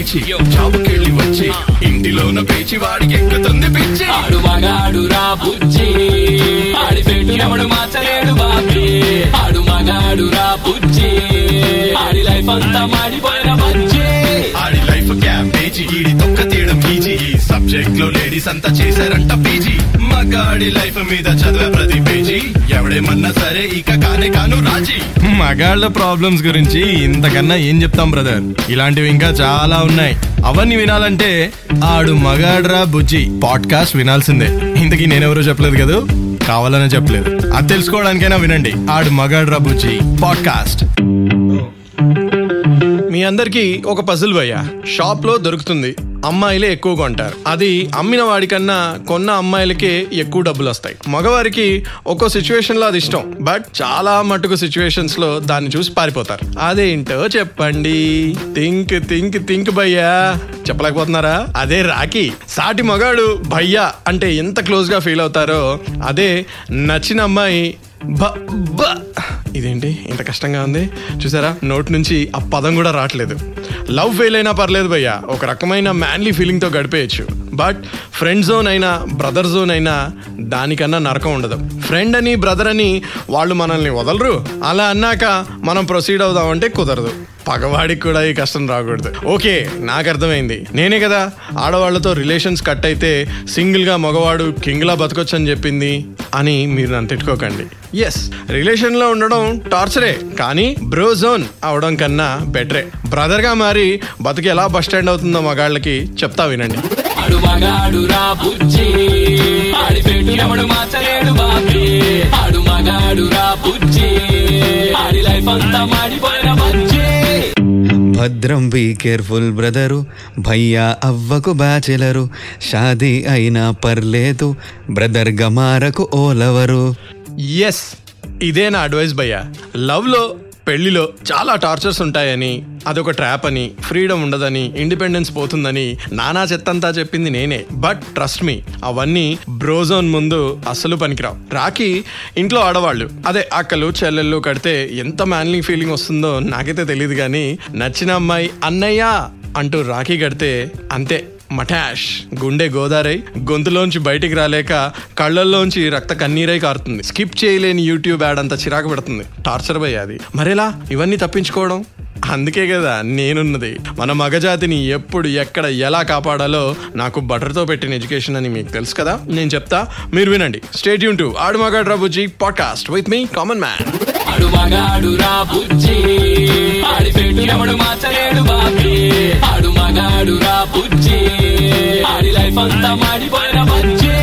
పిచ్చి జాబుకెళ్ళి వచ్చి ఇంటిలోన పేచి వాడికి ఎక్కుతుంది పిచ్చి. ఆడు మగాడు రా బుజ్జి. ఆడి పెట్టు ఎవడు మార్చలేడు బాబీ. ఆడు మగాడు రా బుజ్జి. ఆడి లైఫ్ అంతా మాడిపోయిన మంచి ఆడి లైఫ్ క్యాంపేజీ ఈడి తొక్క తీయడం ఈజీ. సబ్జెక్ట్లో లేడీస్ అంతా చేశారంట పీజీ. మగాడి లైఫ్ మీద చదివే ప్రతి పేజీ ఎవడేమన్నా సరే ఇక కానే కాను రాజీ. మగాళ్ళ ప్రాబ్లమ్స్ గురించి ఇంతకన్నా ఏం చెప్తాం బ్రదర్ ఇలాంటివి ఇంకా చాలా ఉన్నాయి. అవన్నీ వినాలంటే ఆడు మగాడ్రా బుజ్జి. పాడ్కాస్ట్ వినాల్సిందే. ఇంతకీ నేనెవరో చెప్పలేదు కదా? కావాలనే చెప్పలేదు. అది తెలుసుకోవడానికైనా వినండి. ఆడు మగాడ్రా బుజ్జి. పాడ్కాస్ట్ మీ అందరికి ఒక పజిల్ భయ్య. షాప్లో దొరుకుతుంది. అమ్మాయిలే ఎక్కువ కొంటారు. అది అమ్మిన వాడికన్నా కొన్న అమ్మాయిలకే ఎక్కువ డబ్బులు వస్తాయి మగవారికి ఒక్కో సిచ్యువేషన్లో అది ఇష్టం. బట్ చాలా మటుకు సిచ్యువేషన్స్లో దాన్ని చూసి పారిపోతారు. అదేంటో చెప్పండి. థింక్ థింక్ థింక్ భయ్యా. చెప్పలేకపోతున్నారా? అదే రాఖీ. సాటి మగాడు భయ్యా అంటే ఎంత క్లోజ్గా ఫీల్ అవుతారో అదే నచ్చిన అమ్మాయి ఇదేంటి? ఇంత కష్టంగా ఉంది. చూసారా? నోట్ నుంచి ఆ పదం కూడా రావట్లేదు. లవ్ ఫెయిల్ అయినా పర్లేదు భయ్య. ఒక రకమైన మ్యాన్లీ ఫీలింగ్తో గడిపేయచ్చు. బట్ ఫ్రెండ్ జోన్ అయినా బ్రదర్ జోన్ అయినా దానికన్నా నరకం ఉండదు. ఫ్రెండ్ అని బ్రదర్ అని వాళ్ళు మనల్ని వదలరు. అలా అన్నాక మనం ప్రొసీడ్ అవుదామంటే కుదరదు. పగవాడికి కూడా ఈ కష్టం రాకూడదు. ఓకే నాకు అర్థమైంది. నేనే కదా ఆడవాళ్ళతో రిలేషన్స్ కట్ అయితే సింగిల్గా మగవాడు కింగ్లా బతకొచ్చు అని చెప్పింది అని మీరు నన్ను తిట్టుకోకండి. ఎస్ రిలేషన్లో ఉండడం టార్చరే కానీ బ్రో జోన్ అవడం కన్నా బెటరే బ్రదర్గా మారి బతుకు ఎలా బస్ స్టాండ్ అవుతుందో మగాళ్ళకి చెప్తా వినండి. ఆడు మగాడు రా బుజ్జి. ఆడి పెట్టు ఎవడు మార్చలేడు బాబీ. ఆడు మగాడు రా బుజ్జి. ఆడి లైఫ్ అంతా మాడిపోయిన మంచి భద్రం బీ కేర్ఫుల్ బ్రదరు భయ్యా అవ్వకు బ్యాచిలరు షాదీ అయినా పర్లేదు. బ్రదర్ గమారకు ఓలవరు. ఎస్ ఇదే నా అడ్వైస్ భయ్య. లవ్లో పెళ్ళిలో చాలా టార్చర్స్ ఉంటాయని అదొక ట్రాప్ అని ఫ్రీడమ్ ఉండదని ఇండిపెండెన్స్ పోతుందని నానా చెత్తంతా చెప్పింది నేనే. బట్ ట్రస్ట్ మీ అవన్నీ బ్రోజోన్ ముందు అసలు పనికిరావు. రాకి ఇంట్లో ఆడవాళ్ళు. అదే అక్కలు చెల్లెళ్ళు కడితే ఎంత మ్యాన్లింగ్ ఫీలింగ్ వస్తుందో నాకైతే తెలియదు కానీ నచ్చిన అమ్మాయి అన్నయ్య అంటూ రాఖీ కడితే అంతే. మటాష్ గుండె గోదారై గొంతులోంచి బయటికి రాలేక కళ్ళల్లోంచి రక్త కన్నీరై కారుతుంది. స్కిప్ చేయలేని యూట్యూబ్ యాడ్ అంత చిరాకు పెడుతుంది. టార్చర్ భయ్ అది. మరేలా? ఇవన్నీ తప్పించుకోవడం? అందుకే కదా నేనున్నది. మన మగజాతిని ఎప్పుడు ఎక్కడ ఎలా కాపాడాలో నాకు బటర్తో పెట్టిన ఎడ్యుకేషన్ అని మీకు తెలుసు కదా? నేను చెప్తా. మీరు వినండి. స్టేట్ యూన్ టు ఆడు మగాడు podcast with me common man. ఆడు మగాడు రా బుజ్జి. ఆడి పెట్టు ఎవడు మార్చలేడు బాబీ. ఆడు మగాడు రా బుజ్జి. ఆడి లైఫ్ అంతా మాడిపోయిన బుజ్జి.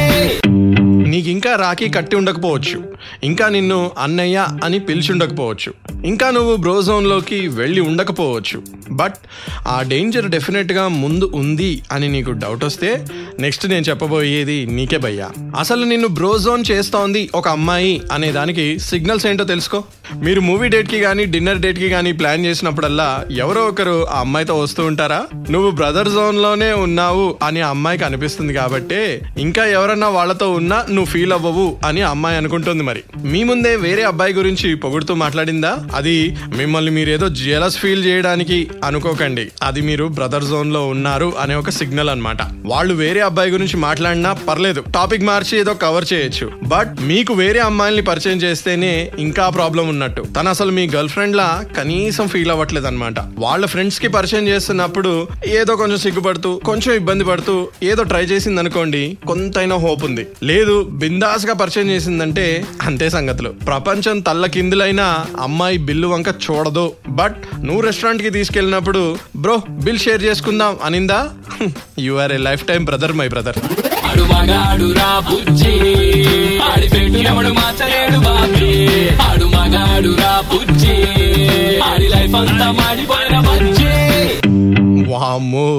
నీకు ఇంకా రాఖీ కట్టి ఉండకపోవచ్చు. ఇంకా నిన్ను అన్నయ్య అని పిలిచి ఉండకపోవచ్చు. ఇంకా నువ్వు బ్రోజోన్లోకి వెళ్ళి ఉండకపోవచ్చు. బట్ ఆ డేంజర్ డెఫినెట్గా ముందు ఉంది అని నీకు డౌట్ వస్తే నెక్స్ట్ నేను చెప్పబోయేది నీకే భయ్యా. అసలు నిన్ను బ్రోజోన్ చేస్తోంది ఒక అమ్మాయి అనే దానికి సిగ్నల్స్ ఏంటో తెలుసుకో. మీరు మూవీ డేట్కి కానీ డిన్నర్ డేట్కి కానీ ప్లాన్ చేసినప్పుడల్లా ఎవరో ఒకరు ఆ అమ్మాయితో వస్తూ ఉంటారా? నువ్వు బ్రదర్ జోన్లోనే ఉన్నావు అని ఆ అమ్మాయికి అనిపిస్తుంది కాబట్టి ఇంకా ఎవరన్నా వాళ్ళతో ఉన్నా నువ్వు ఫీల్ అవ్వవు అని అమ్మాయి అనుకుంటుంది మరి. మీ ముందే వేరే అబ్బాయి గురించి పొగుడుతూ మాట్లాడిందా? అది మిమ్మల్ని మీరు ఏదో జెలస్ ఫీల్ చేయడానికి అనుకోకండి. అది మీరు బ్రదర్ జోన్లో ఉన్నారు అనే ఒక సిగ్నల్ అన్నమాట. వాళ్ళు వేరే అబ్బాయి గురించి మాట్లాడినా పర్లేదు. టాపిక్ మార్చి ఏదో కవర్ చేయొచ్చు. బట్ మీకు వేరే అమ్మాయిల్ని పరిచయం చేస్తేనే ఇంకా ప్రాబ్లం ఉన్నట్టు. తను అసలు మీ గర్ల్ ఫ్రెండ్ లా కనీసం ఫీల్ అవ్వట్లేదు అనమాట వాళ్ళ ఫ్రెండ్స్కి పరిచయం చేస్తున్నప్పుడు ఏదో కొంచెం సిగ్గుపడుతూ కొంచెం ఇబ్బంది పడుతూ ఏదో ట్రై చేసింది అనుకోండి కొంతైనా హోప్ ఉంది. లేదు బిందాస్గా పరిచయం చేసిందంటే అంతే సంగతులు. ప్రపంచం తల్ల కిందులైనా అమ్మాయి బిల్లు వంక చూడదు. బట్ నువ్వు రెస్టారెంట్కి తీసుకెళ్ళినప్పుడు బ్రో బిల్ షేర్ చేసుకుందాం అనిందా? You are a life time brother my brother వామ్మో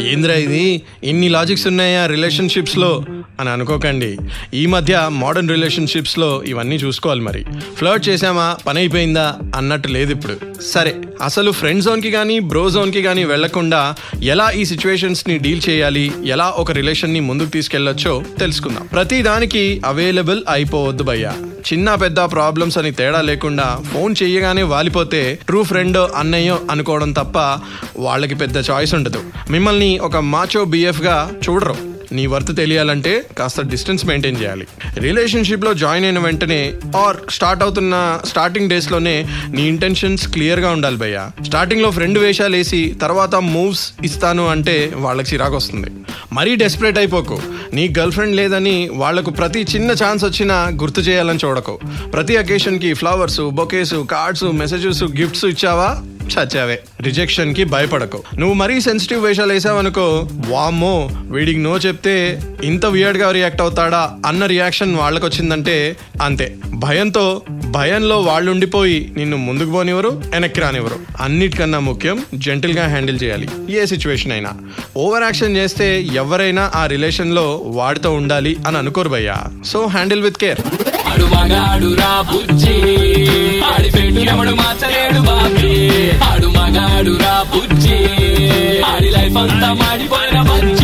ఏంద్రా ఇది? ఇన్ని లాజిక్స్ ఉన్నాయా రిలేషన్షిప్స్లో? అని అనుకోకండి. ఈ మధ్య మోడర్న్ రిలేషన్షిప్స్లో ఇవన్నీ చూసుకోవాలి మరి. ఫ్లర్ట్ చేసామా పని అయిపోయిందా? అన్నట్టు లేదు ఇప్పుడు. సరే అసలు ఫ్రెండ్ జోన్కి కానీ బ్రో జోన్కి కానీ వెళ్ళకుండా ఎలా ఈ సిచ్యువేషన్స్ని డీల్ చేయాలి? ఎలా ఒక రిలేషన్ని ముందుకు తీసుకెళ్ళొచ్చో తెలుసుకుందాం. ప్రతి దానికి అవైలబుల్ అయిపోవద్దు భయ్యా. చిన్న పెద్ద ప్రాబ్లమ్స్ అని తేడా లేకుండా ఫోన్ చేయగానే వాలిపోతే ట్రూ ఫ్రెండ్ అన్నయ్యో అనుకోవడం తప్ప వాళ్ళకి పెద్ద చాయిస్ ఉండదు. మిమ్మల్ని ఒక మాచో బిఎఫ్గా చూడరు. నీ వర్త్ తెలియాలంటే కాస్త డిస్టెన్స్ మెయింటైన్ చేయాలి. రిలేషన్షిప్లో జాయిన్ అయిన వెంటనే ఆర్ స్టార్ట్ అవుతున్న స్టార్టింగ్ డేస్లోనే నీ ఇంటెన్షన్స్ క్లియర్గా ఉండాలి భయ్య. స్టార్టింగ్లో ఫ్రెండ్ వేషాలు వేసి తర్వాత మూవ్స్ ఇస్తాను అంటే వాళ్ళకి చిరాకు వస్తుంది. మరీ డెస్పరేట్ అయిపోకు. నీ గర్ల్ ఫ్రెండ్ లేదని వాళ్ళకు ప్రతి చిన్న ఛాన్స్ వచ్చినా గుర్తు చేయాలని చూడకు. ప్రతి అకేషన్కి flowers bouquets cards messages gifts ఇచ్చావా? చచ్చావే. రిజెక్షన్కి భయపడకు. నువ్వు మరీ సెన్సిటివ్ వేషాలు వేసావనుకో వామ్మో వీడికి నో చెప్తే ఇంత వియర్డ్గా రియాక్ట్ అవుతాడా అన్న రియాక్షన్ వాళ్ళకి వచ్చిందంటే అంతే. భయంతో భయంలో వాళ్ళు ఉండిపోయి నిన్ను ముందుకు పోనివ్వరు వెనక్కి రానివ్వరు. అన్నిటికన్నా ముఖ్యం జెంటిల్గా హ్యాండిల్ చేయాలి. ఏ సిచ్యువేషన్ అయినా. ఓవర్ యాక్షన్ చేస్తే ఎవరైనా ఆ రిలేషన్లో వాడితో ఉండాలి అని అనుకోరు భయ్యా. సో హ్యాండిల్ విత్ కేర్ ఆడు రా బుజ్జి. ఆడి పెట్టు ఎవడు మార్చలేడు బాబీ. ఆడు మగాడు రా బుజ్జి. ఆడి లైఫ్ అంతా మాడిపోయిన బజ్జి.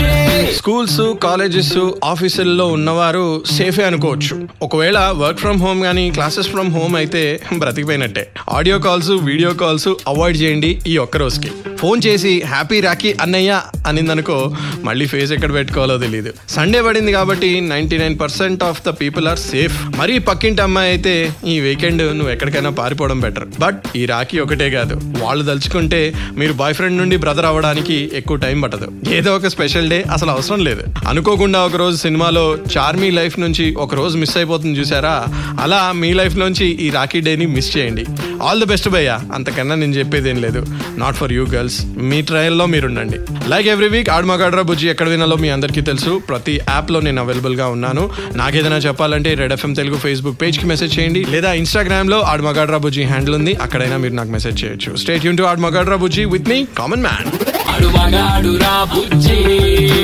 స్కూల్స్ కాలేజెస్ ఆఫీసుల్లో ఉన్నవారు సేఫే అనుకోవచ్చు. ఒకవేళ వర్క్ ఫ్రమ్ హోమ్ కానీ క్లాసెస్ ఫ్రమ్ హోమ్ అయితే బ్రతికిపోయినట్టే. Audio calls video calls avoid చేయండి ఈ ఒక్క రోజుకి. ఫోన్ చేసి హ్యాపీ రాఖీ అన్నయ్య అనిందనుకో మళ్ళీ ఫేస్ ఎక్కడ పెట్టుకోవాలో తెలియదు సండే పడింది కాబట్టి ninety nine percent of the people are safe. మరీ పక్కింటి అమ్మాయి అయితే ఈ వీకెండ్ నువ్వు ఎక్కడికైనా పారిపోవడం బెటర్. బట్ ఈ రాఖీ ఒకటే కాదు. వాళ్ళు తలుచుకుంటే మీరు బాయ్ ఫ్రెండ్ నుండి బ్రదర్ అవ్వడానికి ఎక్కువ టైం పట్టదు. ఏదో ఒక స్పెషల్ డే అసలు అవసరం లేదు. అనుకోకుండా ఒక రోజు సినిమాలో చార్మీ లైఫ్ నుంచి ఒక రోజు మిస్ అయిపోతుంది చూసారా? అలా మీ లైఫ్ నుంచి ఈ రాఖీ డేని మిస్ చేయండి. ఆల్ ది బెస్ట్ భయ్యా. అంతకన్నా నేను చెప్పేది ఏం లేదు. నాట్ ఫర్ యూ గర్ల్స్ మీ ట్రయల్లో మీరు ఉండండి లైక్ ఎవ్రీ వీక్ ఆడమగాడ్రా బుజ్జి ఎక్కడ వినాలో మీ అందరికీ తెలుసు. ప్రతి యాప్లో నేను అవైలబుల్గా ఉన్నాను. నాకేదైనా చెప్పాలంటే రెడ్ ఎఫ్ఎం తెలుగు ఫేస్బుక్ పేజ్కి మెసేజ్ చేయండి. లేదా ఇన్స్టాగ్రామ్లో ఆడమగాడ్రా బుజ్జి హ్యాండిల్ ఉంది. అక్కడైనా మీరు నాకు మెసేజ్ చేయొచ్చు. స్టేట్ యూన్ టు ఆడమగాడ్రా బుజ్జి విత్ మీ కామన్ మ్యాన్ ఆడు మగాడు రా బుజ్జి.